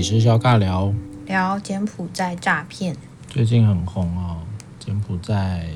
里是肖尬聊，聊柬埔寨诈骗，最近很红哦。柬埔寨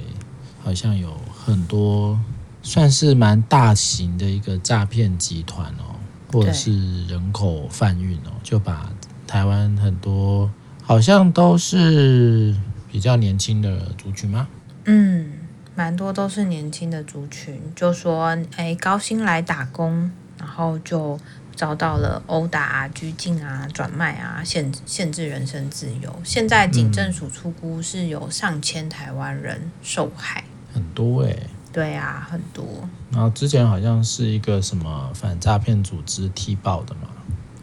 好像有很多算是蛮大型的一个诈骗集团哦，或者是人口贩运哦，就把台湾很多好像都是比较年轻的族群吗？嗯，蛮多都是年轻的族群，就说哎，高薪来打工，然后就。遭到了殴打啊、拘禁啊、转卖啊、限限制人身自由。现在警政署出估是有上千台湾人受害，很多哎、欸。对啊，很多。然后之前好像是一个什么反诈骗组织踢爆的嘛，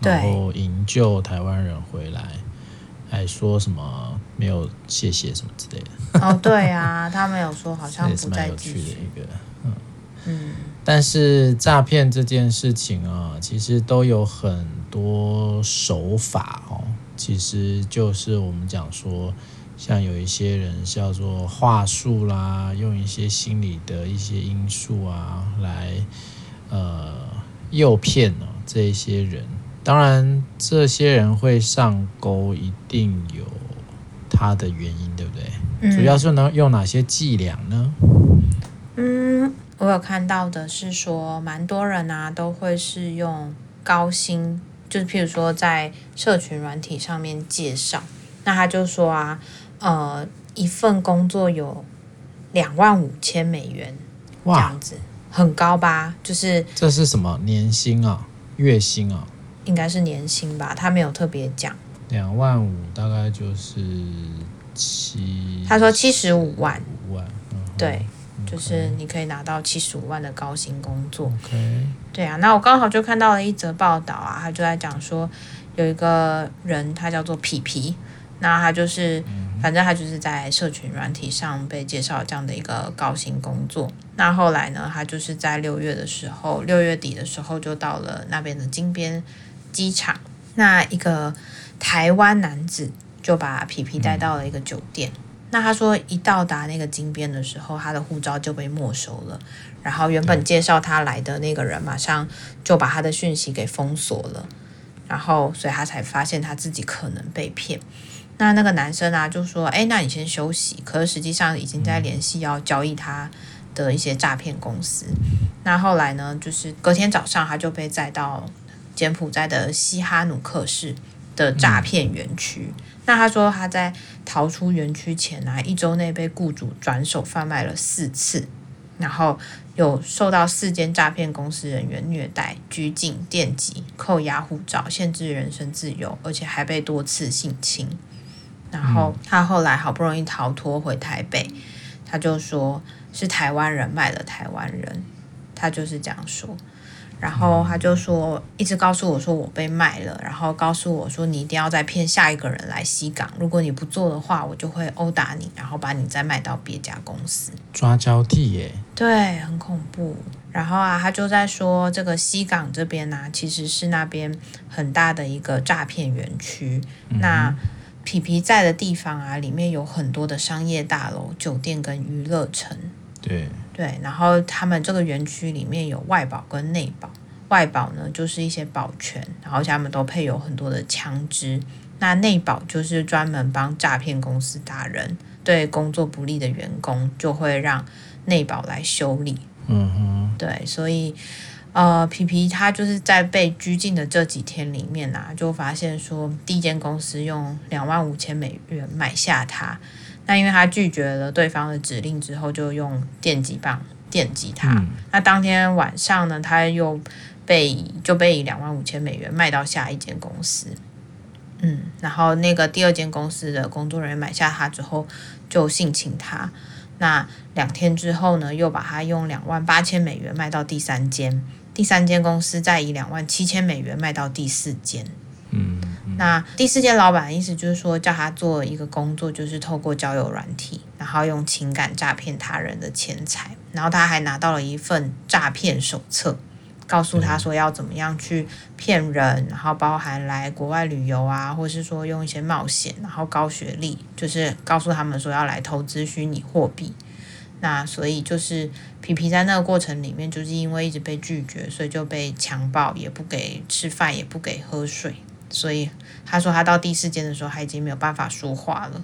然后营救台湾人回来，还说什么没有谢谢什么之类的。哦，对啊，他们有说好像 不再继续。的一个，嗯。嗯但是诈骗这件事情啊，其实都有很多手法哦。其实就是我们讲说，像有一些人叫做话术啦，用一些心理的一些因素啊，来呃诱骗哦这一些人。当然，这些人会上钩，一定有他的原因，对不对？嗯、主要是能用哪些伎俩呢？嗯。我有看到的是说，蛮多人啊都会是用高薪，就是譬如说在社群软体上面介绍，那他就说啊，呃，一份工作有两万五千美元，哇，这样子很高吧？就是这是什么年薪啊？月薪啊？应该是年薪吧？他没有特别讲。两万五大概就是七，他说七十五万，五万，嗯、对。就是你可以拿到七十五万的高薪工作，Okay. 对啊，那我刚好就看到了一则报道啊，他就在讲说有一个人，他叫做皮皮，那他就是反正他就是在社群软体上被介绍这样的一个高薪工作，那后来呢，他就是在六月的时候，六月底的时候就到了那边的金边机场，那一个台湾男子就把皮皮带到了一个酒店。嗯那他说，一到达那个金边的时候，他的护照就被没收了。然后原本介绍他来的那个人，马上就把他的讯息给封锁了。然后，所以他才发现他自己可能被骗。那那个男生啊，就说：“哎，那你先休息。”可是实际上已经在联系要交易他的一些诈骗公司。那后来呢，就是隔天早上他就被载到柬埔寨的西哈努克市的诈骗园区。那他说他在逃出园区前啊，一周内被雇主转手贩卖了四次，然后有受到四间诈骗公司人员虐待、拘禁、电击、扣押护照、限制人身自由，而且还被多次性侵。然后他后来好不容易逃脱回台北，他就说是台湾人卖了台湾人，他就是这样说。然后他就说，一直告诉我说我被卖了，然后告诉我说你一定要再骗下一个人来西港，如果你不做的话，我就会殴打你，然后把你再卖到别家公司。抓交替耶，对，很恐怖。然后啊，他就在说这个西港这边呢、啊，其实是那边很大的一个诈骗园区。嗯、那皮皮在的地方啊，里面有很多的商业大楼、酒店跟娱乐城。对。对，然后他们这个园区里面有外保跟内保，外保呢就是一些保全，然后他们都配有很多的枪支。那内保就是专门帮诈骗公司打人，对工作不利的员工就会让内保来修理。嗯哼，对，所以呃，皮皮他就是在被拘禁的这几天里面啊，就发现说第一间公司用两万五千美元买下他。那因为他拒绝了对方的指令之后，就用电击棒电击他。嗯、那当天晚上呢，他又被就被以两万五千美元卖到下一间公司。嗯，然后那个第二间公司的工作人员买下他之后，就性侵他。那两天之后呢，又把他用两万八千美元卖到第三间，第三间公司再以两万七千美元卖到第四间。嗯。那第四间老板的意思就是说，叫他做一个工作，就是透过交友软体，然后用情感诈骗他人的钱财。然后他还拿到了一份诈骗手册，告诉他说要怎么样去骗人，然后包含来国外旅游啊，或是说用一些冒险，然后高学历，就是告诉他们说要来投资虚拟货币。那所以就是皮皮在那个过程里面，就是因为一直被拒绝，所以就被强暴，也不给吃饭，也不给喝水。所以他说他到第四间的时候，他已经没有办法说话了，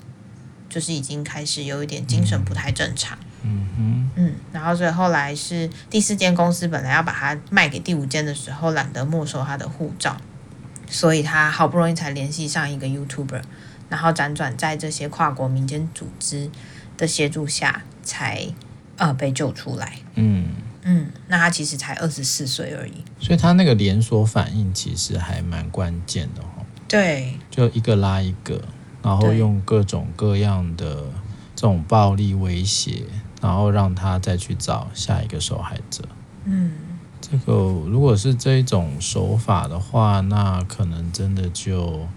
就是已经开始有一点精神不太正常。嗯哼，嗯，然后所以后来是第四间公司本来要把它卖给第五间的时候，懒得没收他的护照，所以他好不容易才联系上一个 YouTuber，然后辗转在这些跨国民间组织的协助下，才呃被救出来。嗯。嗯，那他其实才二十四岁而已，所以他那个连锁反应其实还蛮关键的哦。对，就一个拉一个，然后用各种各样的这种暴力威胁，然后让他再去找下一个受害者。嗯，这个如果是这种手法的话，那可能真的就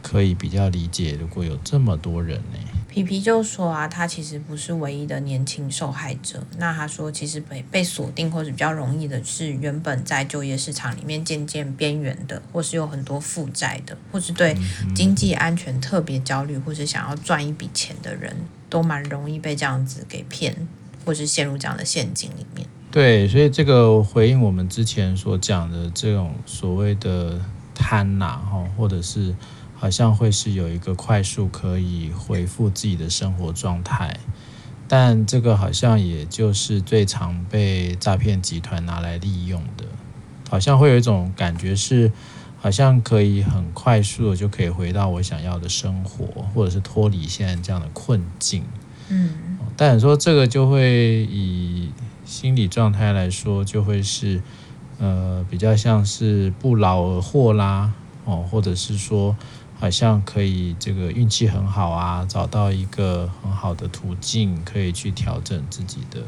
可以比较理解，如果有这么多人呢。皮皮就说啊，他其实不是唯一的年轻受害者。那他说，其实被被锁定或者比较容易的是，原本在就业市场里面渐渐边缘的，或是有很多负债的，或是对经济安全特别焦虑，或是想要赚一笔钱的人，都蛮容易被这样子给骗，或是陷入这样的陷阱里面。对，所以这个回应我们之前所讲的这种所谓的贪婪，哈，或者是。好像会是有一个快速可以恢复自己的生活状态，但这个好像也就是最常被诈骗集团拿来利用的。好像会有一种感觉是，好像可以很快速的就可以回到我想要的生活，或者是脱离现在这样的困境。嗯，但你说这个就会以心理状态来说，就会是呃比较像是不劳而获啦，哦，或者是说。好像可以，这个运气很好啊，找到一个很好的途径，可以去调整自己的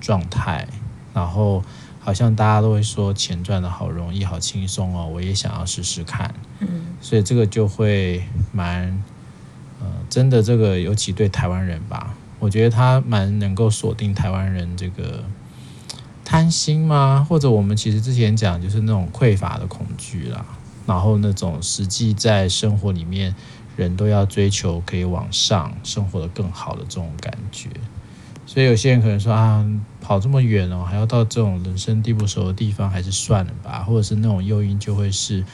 状态。然后，好像大家都会说钱赚的好容易，好轻松哦，我也想要试试看。嗯，所以这个就会蛮，呃，真的这个尤其对台湾人吧，我觉得他蛮能够锁定台湾人这个贪心吗？或者我们其实之前讲就是那种匮乏的恐惧啦。然后那种实际在生活里面，人都要追求可以往上生活的更好的这种感觉，所以有些人可能说啊，跑这么远哦，还要到这种人生地不熟的地方，还是算了吧。或者是那种诱因就会是，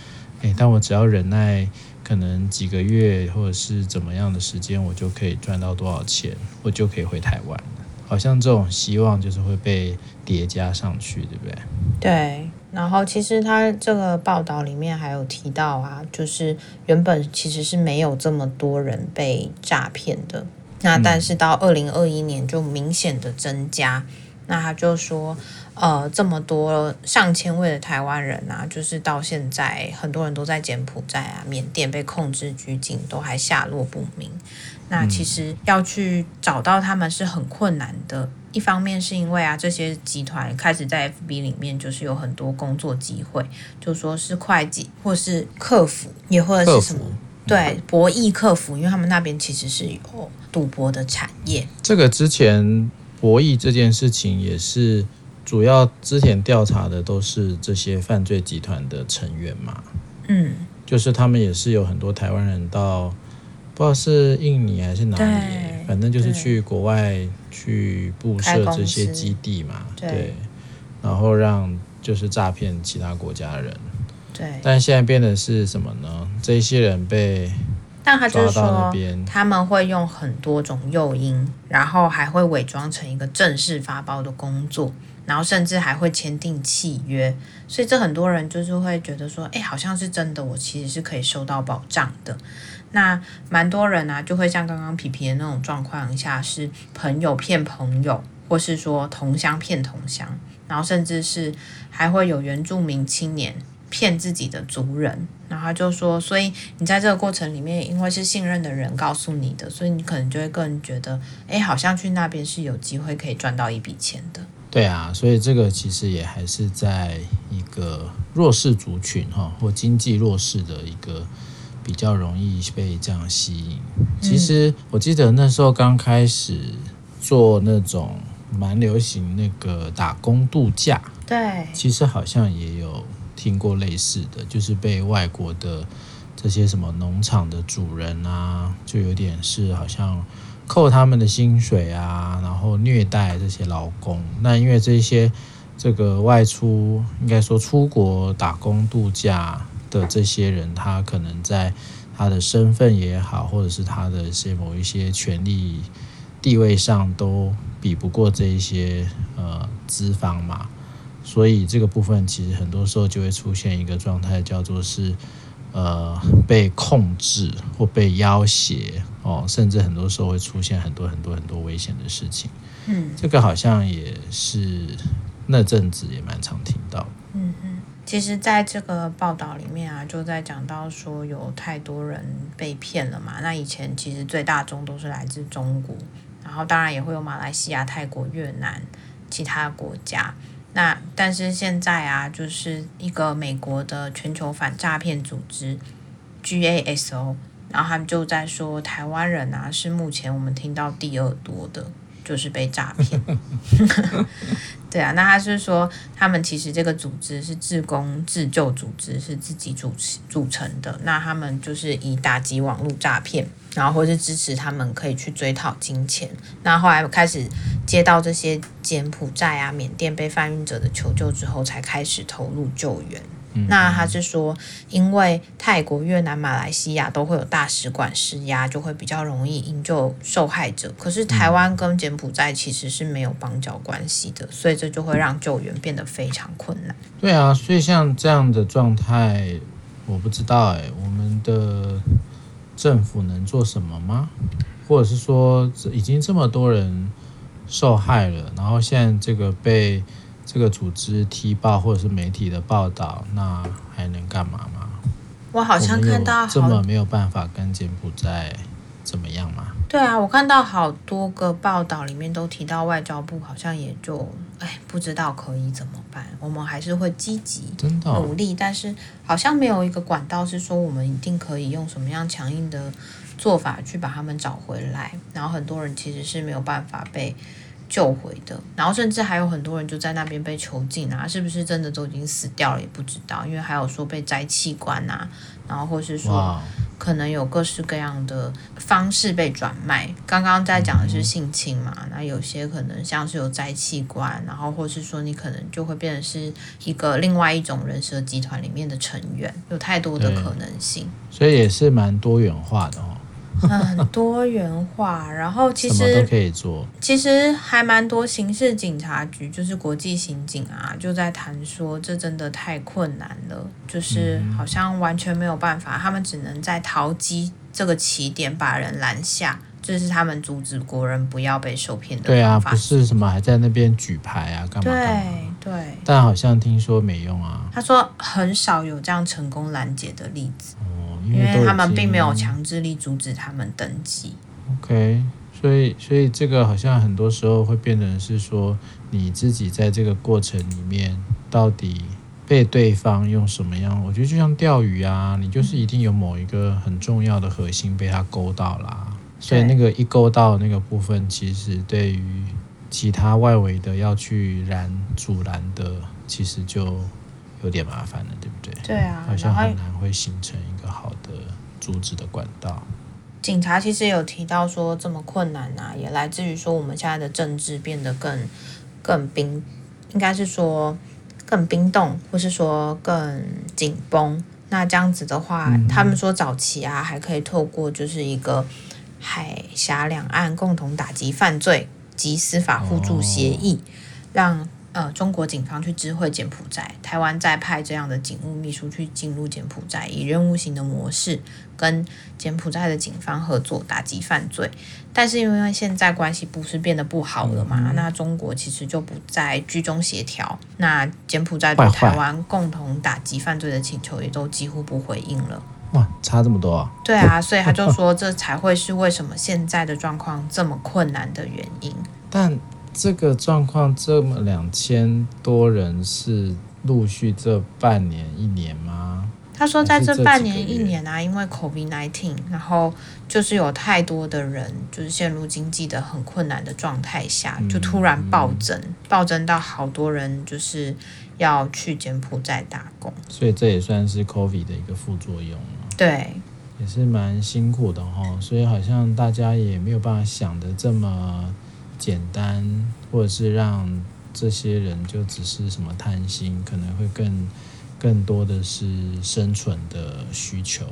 诶，但我只要忍耐，可能几个月或者是怎么样的时间，我就可以赚到多少钱，我就可以回台湾。好像这种希望就是会被叠加上去，对不对？对。然后其实他这个报道里面还有提到啊，就是原本其实是没有这么多人被诈骗的，那但是到二零二一年就明显的增加。那他就说，呃，这么多上千位的台湾人啊，就是到现在很多人都在柬埔寨啊、缅甸被控制拘禁，都还下落不明。那其实要去找到他们是很困难的。一方面是因为啊，这些集团开始在 FB 里面就是有很多工作机会，就说是会计或是客服，也或者是什么对博弈客服，因为他们那边其实是有赌博的产业。这个之前博弈这件事情也是主要之前调查的都是这些犯罪集团的成员嘛，嗯，就是他们也是有很多台湾人到。不知道是印尼还是哪里，反正就是去国外去布设这些基地嘛，对，对，然后让就是诈骗其他国家的人，对。但现在变的是什么呢？这些人被，但他就是说他们会用很多种诱因，然后还会伪装成一个正式发包的工作，然后甚至还会签订契约，所以这很多人就是会觉得说，哎，好像是真的，我其实是可以收到保障的。那蛮多人啊，就会像刚刚皮皮的那种状况下，是朋友骗朋友，或是说同乡骗同乡，然后甚至是还会有原住民青年骗自己的族人，然后他就说，所以你在这个过程里面，因为是信任的人告诉你的，所以你可能就会更觉得，哎，好像去那边是有机会可以赚到一笔钱的。对啊，所以这个其实也还是在一个弱势族群哈，或经济弱势的一个。比较容易被这样吸引。其实我记得那时候刚开始做那种蛮流行那个打工度假，对，其实好像也有听过类似的，就是被外国的这些什么农场的主人啊，就有点是好像扣他们的薪水啊，然后虐待这些劳工。那因为这些这个外出，应该说出国打工度假。的这些人，他可能在他的身份也好，或者是他的一些某一些权利地位上，都比不过这一些呃资方嘛。所以这个部分其实很多时候就会出现一个状态，叫做是呃被控制或被要挟哦，甚至很多时候会出现很多很多很多危险的事情。嗯，这个好像也是那阵子也蛮常听到。其实在这个报道里面啊，就在讲到说有太多人被骗了嘛。那以前其实最大宗都是来自中国，然后当然也会有马来西亚、泰国、越南其他国家。那但是现在啊，就是一个美国的全球反诈骗组织 GASO，然后他们就在说，台湾人啊是目前我们听到第二多的，就是被诈骗。对啊，那他是说，他们其实这个组织是自工自救组织，是自己组组成的。那他们就是以打击网络诈骗。然后或是支持他们可以去追讨金钱，那后来开始接到这些柬埔寨啊、缅甸被贩运者的求救之后，才开始投入救援。嗯、那他是说，因为泰国、越南、马来西亚都会有大使馆施压，就会比较容易营救受害者。可是台湾跟柬埔寨其实是没有邦交关系的，所以这就会让救援变得非常困难。对啊，所以像这样的状态，我不知道哎，我们的。政府能做什么吗？或者是说，已经这么多人受害了，然后现在这个被这个组织踢爆，或者是媒体的报道，那还能干嘛吗？我好像看到这么没有办法跟柬埔寨怎么样吗？对啊，我看到好多个报道里面都提到外交部好像也就哎不知道可以怎么办，我们还是会积极努力，但是好像没有一个管道是说我们一定可以用什么样强硬的做法去把他们找回来，然后很多人其实是没有办法被救回的，然后甚至还有很多人就在那边被囚禁啊，是不是真的都已经死掉了也不知道，因为还有说被摘器官啊，然后或是说。可能有各式各样的方式被转卖。刚刚在讲的是性侵嘛，那有些可能像是有摘器官，然后或是说你可能就会变成是一个另外一种人蛇集团里面的成员，有太多的可能性。所以也是蛮多元化的哦。很多元化，然后其实都可以做。其实还蛮多刑事警察局，就是国际刑警啊，就在谈说，这真的太困难了，就是好像完全没有办法，他们只能在逃机这个起点把人拦下，这、就是他们阻止国人不要被受骗的。对啊，不是什么还在那边举牌啊，干嘛干嘛？对对。但好像听说没用啊。他说很少有这样成功拦截的例子。因为他们并没有强制力阻止他们登记。OK，所以所以这个好像很多时候会变成是说，你自己在这个过程里面到底被对方用什么样？我觉得就像钓鱼啊，你就是一定有某一个很重要的核心被他勾到啦。所以那个一勾到那个部分，其实对于其他外围的要去拦阻拦的，其实就。有点麻烦了，对不对？对啊，好像很难会形成一个好的阻止的管道。警察其实有提到说，这么困难啊，也来自于说我们现在的政治变得更更冰，应该是说更冰冻，或是说更紧绷。那这样子的话，嗯、他们说早期啊，还可以透过就是一个海峡两岸共同打击犯罪及司法互助协议，哦、让。呃，中国警方去知会柬埔寨，台湾再派这样的警务秘书去进入柬埔寨，以任务型的模式跟柬埔寨的警方合作打击犯罪。但是因为现在关系不是变得不好了嘛，嗯、那中国其实就不再居中协调，那柬埔寨对台湾共同打击犯罪的请求也都几乎不回应了。哇，差这么多啊！对啊，所以他就说这才会是为什么现在的状况这么困难的原因。但这个状况，这么两千多人是陆续这半年一年吗？他说，在这半年一年啊，因为 COVID-19，然后就是有太多的人就是陷入经济的很困难的状态下，就突然暴增，暴增到好多人就是要去柬埔寨打工，所以这也算是 COVID 的一个副作用。对，也是蛮辛苦的哈，所以好像大家也没有办法想的这么。简单，或者是让这些人就只是什么贪心，可能会更更多的是生存的需求。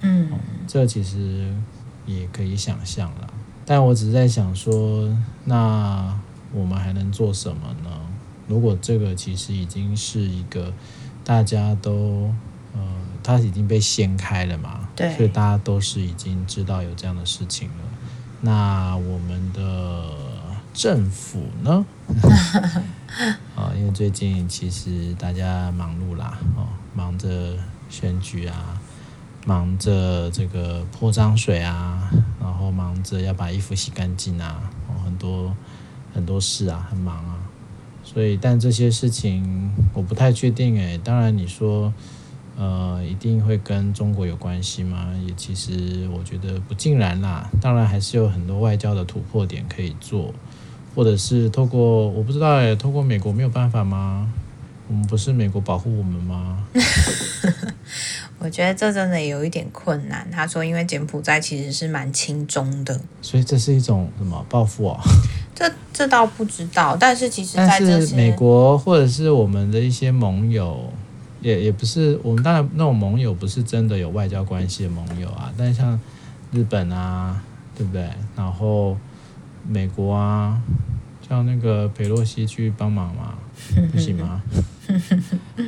嗯，这其实也可以想象啦。但我只是在想说，那我们还能做什么呢？如果这个其实已经是一个大家都呃，它已经被掀开了嘛，对，所以大家都是已经知道有这样的事情了。那我们的政府呢？啊，因为最近其实大家忙碌啦，哦，忙着选举啊，忙着这个泼脏水啊，然后忙着要把衣服洗干净啊，哦，很多很多事啊，很忙啊。所以，但这些事情我不太确定诶。当然，你说。呃，一定会跟中国有关系吗？也其实我觉得不尽然啦。当然还是有很多外交的突破点可以做，或者是透过我不知道哎，透过美国没有办法吗？我们不是美国保护我们吗？我觉得这真的有一点困难。他说，因为柬埔寨其实是蛮轻中的，所以这是一种什么报复啊？这这倒不知道，但是其实在这美国或者是我们的一些盟友。也也不是，我们当然那种盟友不是真的有外交关系的盟友啊，但是像日本啊，对不对？然后美国啊，叫那个裴洛西去帮忙嘛，不行吗？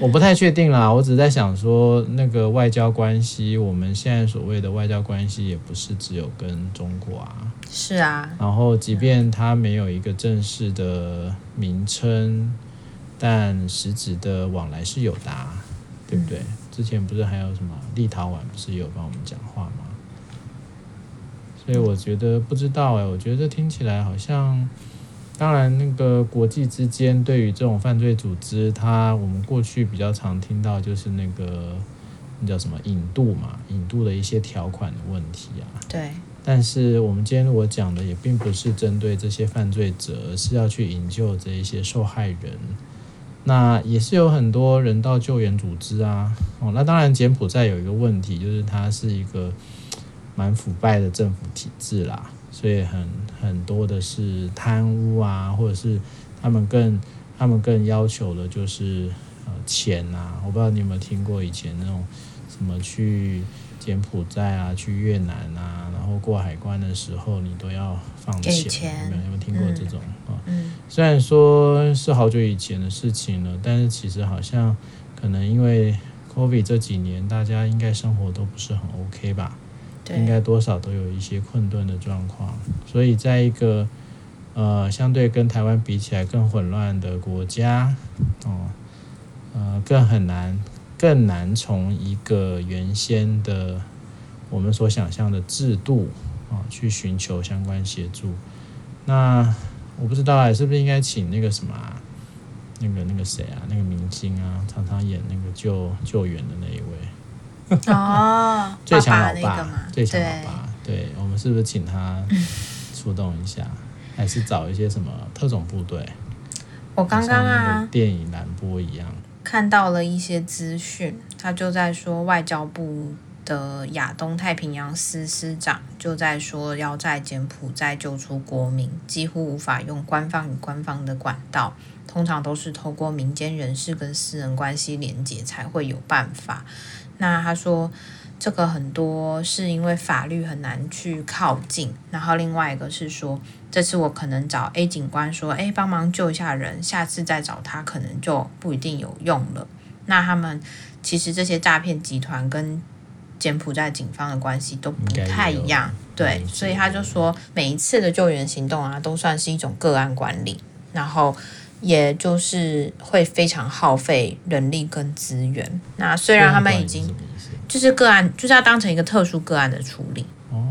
我不太确定啦，我只是在想说，那个外交关系，我们现在所谓的外交关系，也不是只有跟中国啊。是啊。然后，即便它没有一个正式的名称。但实质的往来是有的，对不对？之前不是还有什么立陶宛不是有帮我们讲话吗？所以我觉得不知道哎，我觉得听起来好像，当然那个国际之间对于这种犯罪组织，它我们过去比较常听到就是那个那叫什么引渡嘛，引渡的一些条款的问题啊。对。但是我们今天我讲的也并不是针对这些犯罪者，而是要去营救这一些受害人。那也是有很多人道救援组织啊，哦，那当然柬埔寨有一个问题，就是它是一个蛮腐败的政府体制啦，所以很很多的是贪污啊，或者是他们更他们更要求的就是呃钱啊，我不知道你有没有听过以前那种什么去。柬埔寨啊，去越南啊，然后过海关的时候，你都要放钱。有没有听过这种啊？嗯。虽然说是好久以前的事情了，但是其实好像可能因为 COVID 这几年，大家应该生活都不是很 OK 吧？应该多少都有一些困顿的状况，所以在一个呃相对跟台湾比起来更混乱的国家，哦，呃，更很难。更难从一个原先的我们所想象的制度啊，去寻求相关协助。那我不知道哎，是不是应该请那个什么啊，那个那个谁啊，那个明星啊，常常演那个救救援的那一位哦，最强老爸，最强老爸，对，我们是不是请他 出动一下，还是找一些什么特种部队？我刚刚啊，电影蓝波一样。看到了一些资讯，他就在说，外交部的亚东太平洋司司长就在说，要在柬埔寨救出国民，几乎无法用官方与官方的管道，通常都是透过民间人士跟私人关系连接才会有办法。那他说。这个很多是因为法律很难去靠近，然后另外一个是说，这次我可能找 A 警官说，哎，帮忙救一下人，下次再找他可能就不一定有用了。那他们其实这些诈骗集团跟柬埔寨警方的关系都不太一样，对，所以他就说每一次的救援行动啊，都算是一种个案管理，然后也就是会非常耗费人力跟资源。那虽然他们已经。就是个案，就是要当成一个特殊个案的处理。哦，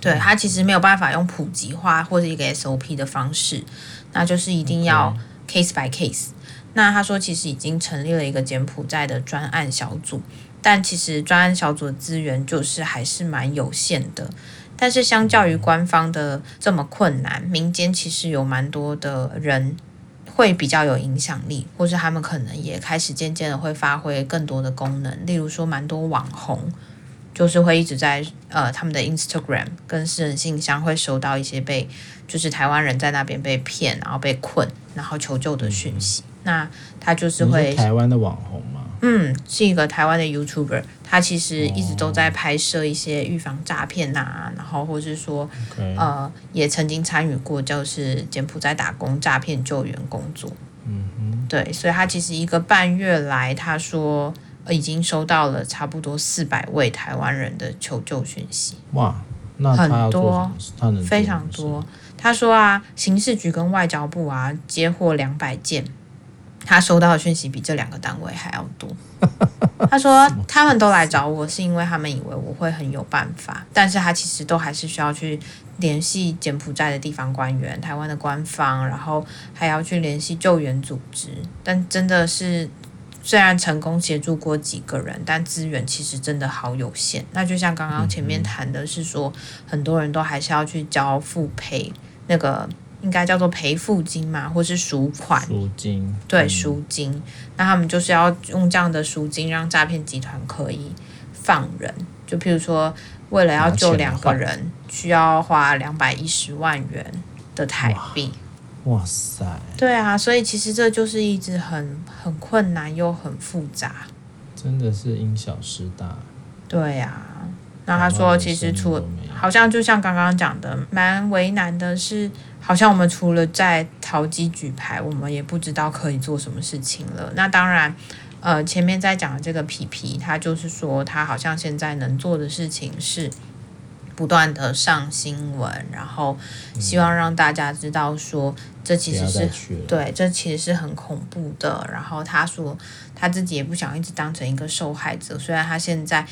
对，他其实没有办法用普及化或者一个 SOP 的方式，那就是一定要 case by case。那他说，其实已经成立了一个柬埔寨的专案小组，但其实专案小组的资源就是还是蛮有限的。但是相较于官方的这么困难，民间其实有蛮多的人。会比较有影响力，或是他们可能也开始渐渐的会发挥更多的功能，例如说蛮多网红，就是会一直在呃他们的 Instagram 跟私人信箱会收到一些被就是台湾人在那边被骗，然后被困，然后求救的讯息。嗯、那他就是会台湾的网红吗？嗯，是一个台湾的 YouTuber，他其实一直都在拍摄一些预防诈骗呐，然后或是说.呃，也曾经参与过就是柬埔寨打工诈骗救援工作。嗯哼，对，所以他其实一个半月来，他说已经收到了差不多四百位台湾人的求救讯息。哇，那很多，非常多。他说啊，刑事局跟外交部啊接获两百件，他收到的讯息比这两个单位还要多。他说他们都来找我是因为他们以为我会很有办法，但是他其实都还是需要去联系柬埔寨的地方官员、台湾的官方，然后还要去联系救援组织。但真的是虽然成功协助过几个人，但资源其实真的好有限。那就像刚刚前面谈的是说，很多人都还是要去交付赔。那个应该叫做赔付金嘛，或是赎款。赎金。对，赎金。那他们就是要用这样的赎金，让诈骗集团可以放人。就譬如说，为了要救两个人，需要花两百一十万元的台币。哇塞。对啊，所以其实这就是一直很很困难又很复杂。真的是因小失大。对啊。那他说，其实除好像就像刚刚讲的，蛮为难的是，好像我们除了在淘机举牌，我们也不知道可以做什么事情了。那当然，呃，前面在讲的这个皮皮，他就是说，他好像现在能做的事情是不断的上新闻，然后希望让大家知道说，这其实是对，这其实是很恐怖的。然后他说，他自己也不想一直当成一个受害者，虽然他现在。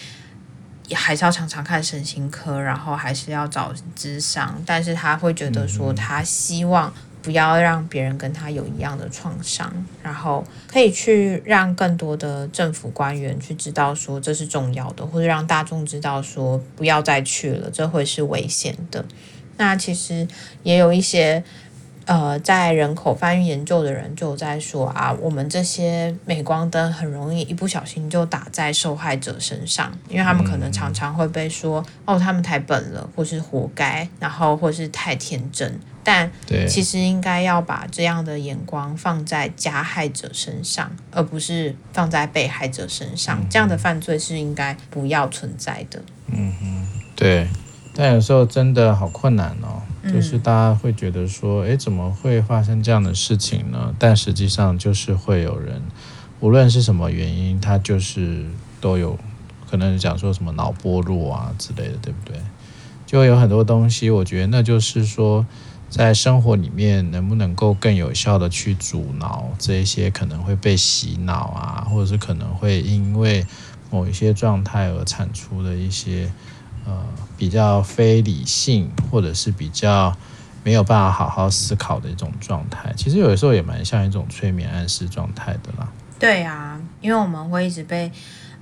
还是要常常看神心科，然后还是要找智商，但是他会觉得说，他希望不要让别人跟他有一样的创伤，然后可以去让更多的政府官员去知道说这是重要的，或者让大众知道说不要再去了，这会是危险的。那其实也有一些。呃，在人口贩运研究的人就在说啊，我们这些镁光灯很容易一不小心就打在受害者身上，因为他们可能常常会被说哦，他们太笨了，或是活该，然后或是太天真。但其实应该要把这样的眼光放在加害者身上，而不是放在被害者身上。这样的犯罪是应该不要存在的。嗯哼，对。但有时候真的好困难哦。就是大家会觉得说，诶，怎么会发生这样的事情呢？但实际上就是会有人，无论是什么原因，他就是都有可能讲说什么脑波弱啊之类的，对不对？就有很多东西，我觉得那就是说，在生活里面能不能够更有效的去阻挠这一些可能会被洗脑啊，或者是可能会因为某一些状态而产出的一些。呃，比较非理性，或者是比较没有办法好好思考的一种状态，其实有的时候也蛮像一种催眠暗示状态的啦。对啊，因为我们会一直被，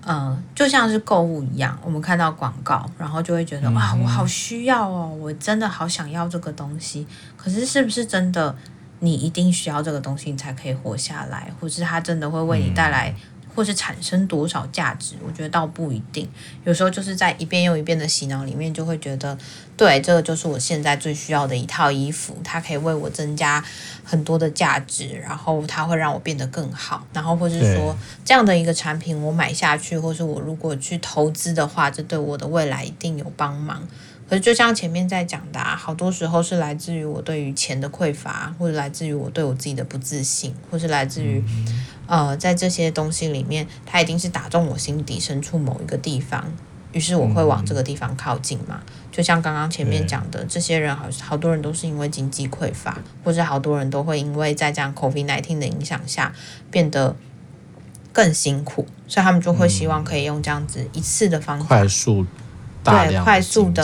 呃，就像是购物一样，我们看到广告，然后就会觉得、嗯、哇，我好需要哦，我真的好想要这个东西。可是是不是真的，你一定需要这个东西，你才可以活下来，或是它真的会为你带来、嗯？或是产生多少价值，我觉得倒不一定。有时候就是在一遍又一遍的洗脑里面，就会觉得，对，这个就是我现在最需要的一套衣服，它可以为我增加很多的价值，然后它会让我变得更好。然后或是说，这样的一个产品我买下去，或是我如果去投资的话，这对我的未来一定有帮忙。可是就像前面在讲的啊，好多时候是来自于我对于钱的匮乏，或者来自于我对我自己的不自信，或是来自于。呃，在这些东西里面，它一定是打中我心底深处某一个地方，于是我会往这个地方靠近嘛。嗯、就像刚刚前面讲的，这些人好好多人都是因为经济匮乏，或者好多人都会因为在这样 COVID-19 的影响下变得更辛苦，所以他们就会希望可以用这样子一次的方法，快速大量对，快速的。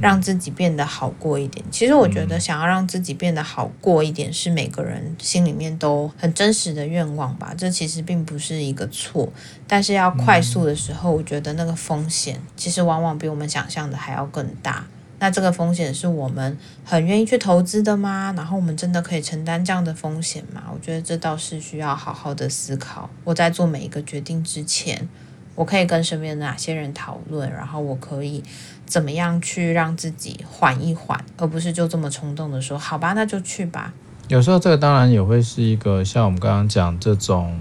让自己变得好过一点。其实我觉得，想要让自己变得好过一点，是每个人心里面都很真实的愿望吧。这其实并不是一个错，但是要快速的时候，我觉得那个风险其实往往比我们想象的还要更大。那这个风险是我们很愿意去投资的吗？然后我们真的可以承担这样的风险吗？我觉得这倒是需要好好的思考。我在做每一个决定之前，我可以跟身边的哪些人讨论，然后我可以。怎么样去让自己缓一缓，而不是就这么冲动的说好吧，那就去吧。有时候这个当然也会是一个像我们刚刚讲这种，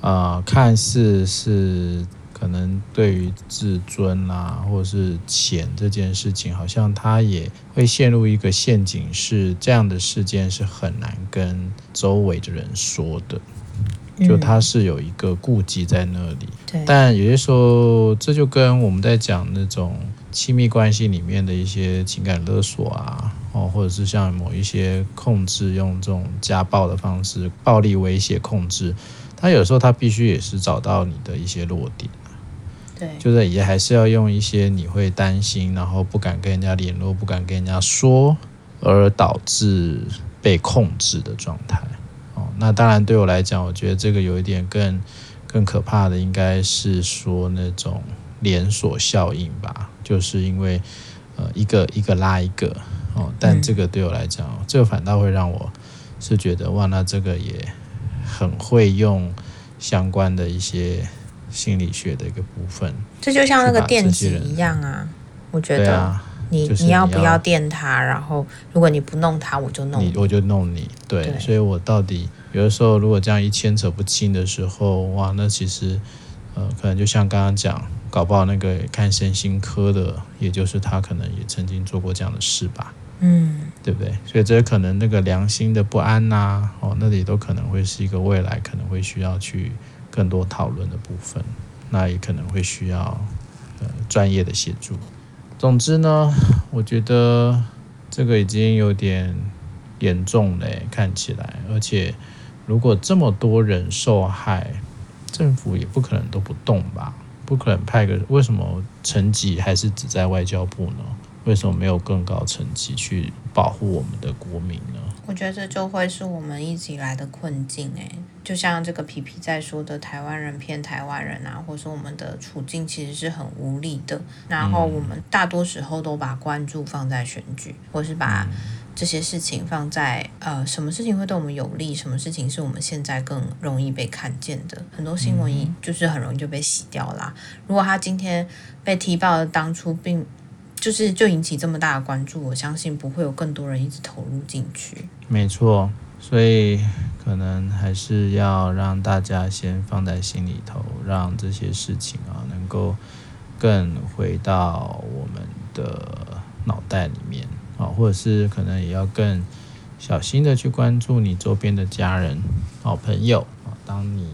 呃，看似是可能对于自尊啊，或者是钱这件事情，好像他也会陷入一个陷阱，是这样的事件是很难跟周围的人说的，就他是有一个顾忌在那里。对，但有些时候，这就跟我们在讲那种亲密关系里面的一些情感勒索啊，哦，或者是像某一些控制，用这种家暴的方式，暴力威胁控制。他有时候他必须也是找到你的一些弱点，对，就是也还是要用一些你会担心，然后不敢跟人家联络，不敢跟人家说，而导致被控制的状态。哦，那当然对我来讲，我觉得这个有一点更更可怕的，应该是说那种连锁效应吧，就是因为呃一个一个拉一个哦，但这个对我来讲，嗯，这个反倒会让我是觉得哇，那这个也。很会用相关的一些心理学的一个部分，这就像那个电子一样啊。我觉得你你要不要电他，然后如果你不弄他，我就弄你，我就弄你。对，所以我到底有的时候如果这样一牵扯不清的时候，哇，那其实呃，可能就像刚刚讲，搞不好那个看身心科的，也就是他可能也曾经做过这样的事吧。嗯，对不对？所以这可能那个良心的不安呐、啊，哦，那里都可能会是一个未来可能会需要去更多讨论的部分，那也可能会需要呃专业的协助。总之呢，我觉得这个已经有点严重嘞，看起来，而且如果这么多人受害，政府也不可能都不动吧？不可能派个，为什么层级还是只在外交部呢？为什么没有更高层级去保护我们的国民呢？我觉得这就会是我们一直以来的困境诶，就像这个皮皮在说的，台湾人骗台湾人啊，或者说我们的处境其实是很无力的。然后我们大多时候都把关注放在选举，或是把这些事情放在呃，什么事情会对我们有利，什么事情是我们现在更容易被看见的。很多新闻就是很容易就被洗掉啦。如果他今天被踢爆当初并就是就引起这么大的关注，我相信不会有更多人一直投入进去。没错，所以可能还是要让大家先放在心里头，让这些事情啊能够更回到我们的脑袋里面啊，或者是可能也要更小心的去关注你周边的家人、好朋友啊。当你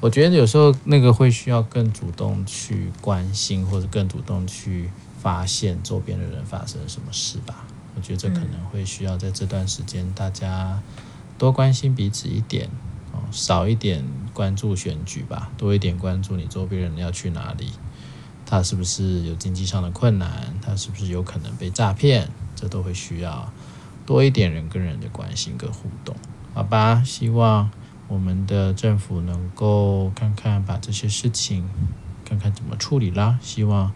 我觉得有时候那个会需要更主动去关心，或者更主动去。发现周边的人发生了什么事吧，我觉得这可能会需要在这段时间大家多关心彼此一点哦，少一点关注选举吧，多一点关注你周边人要去哪里，他是不是有经济上的困难，他是不是有可能被诈骗，这都会需要多一点人跟人的关心跟互动，好吧？希望我们的政府能够看看把这些事情看看怎么处理啦，希望。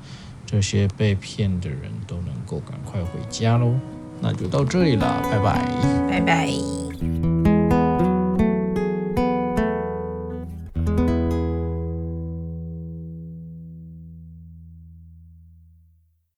这些被骗的人都能够赶快回家喽，那就到这里了，拜拜，拜拜。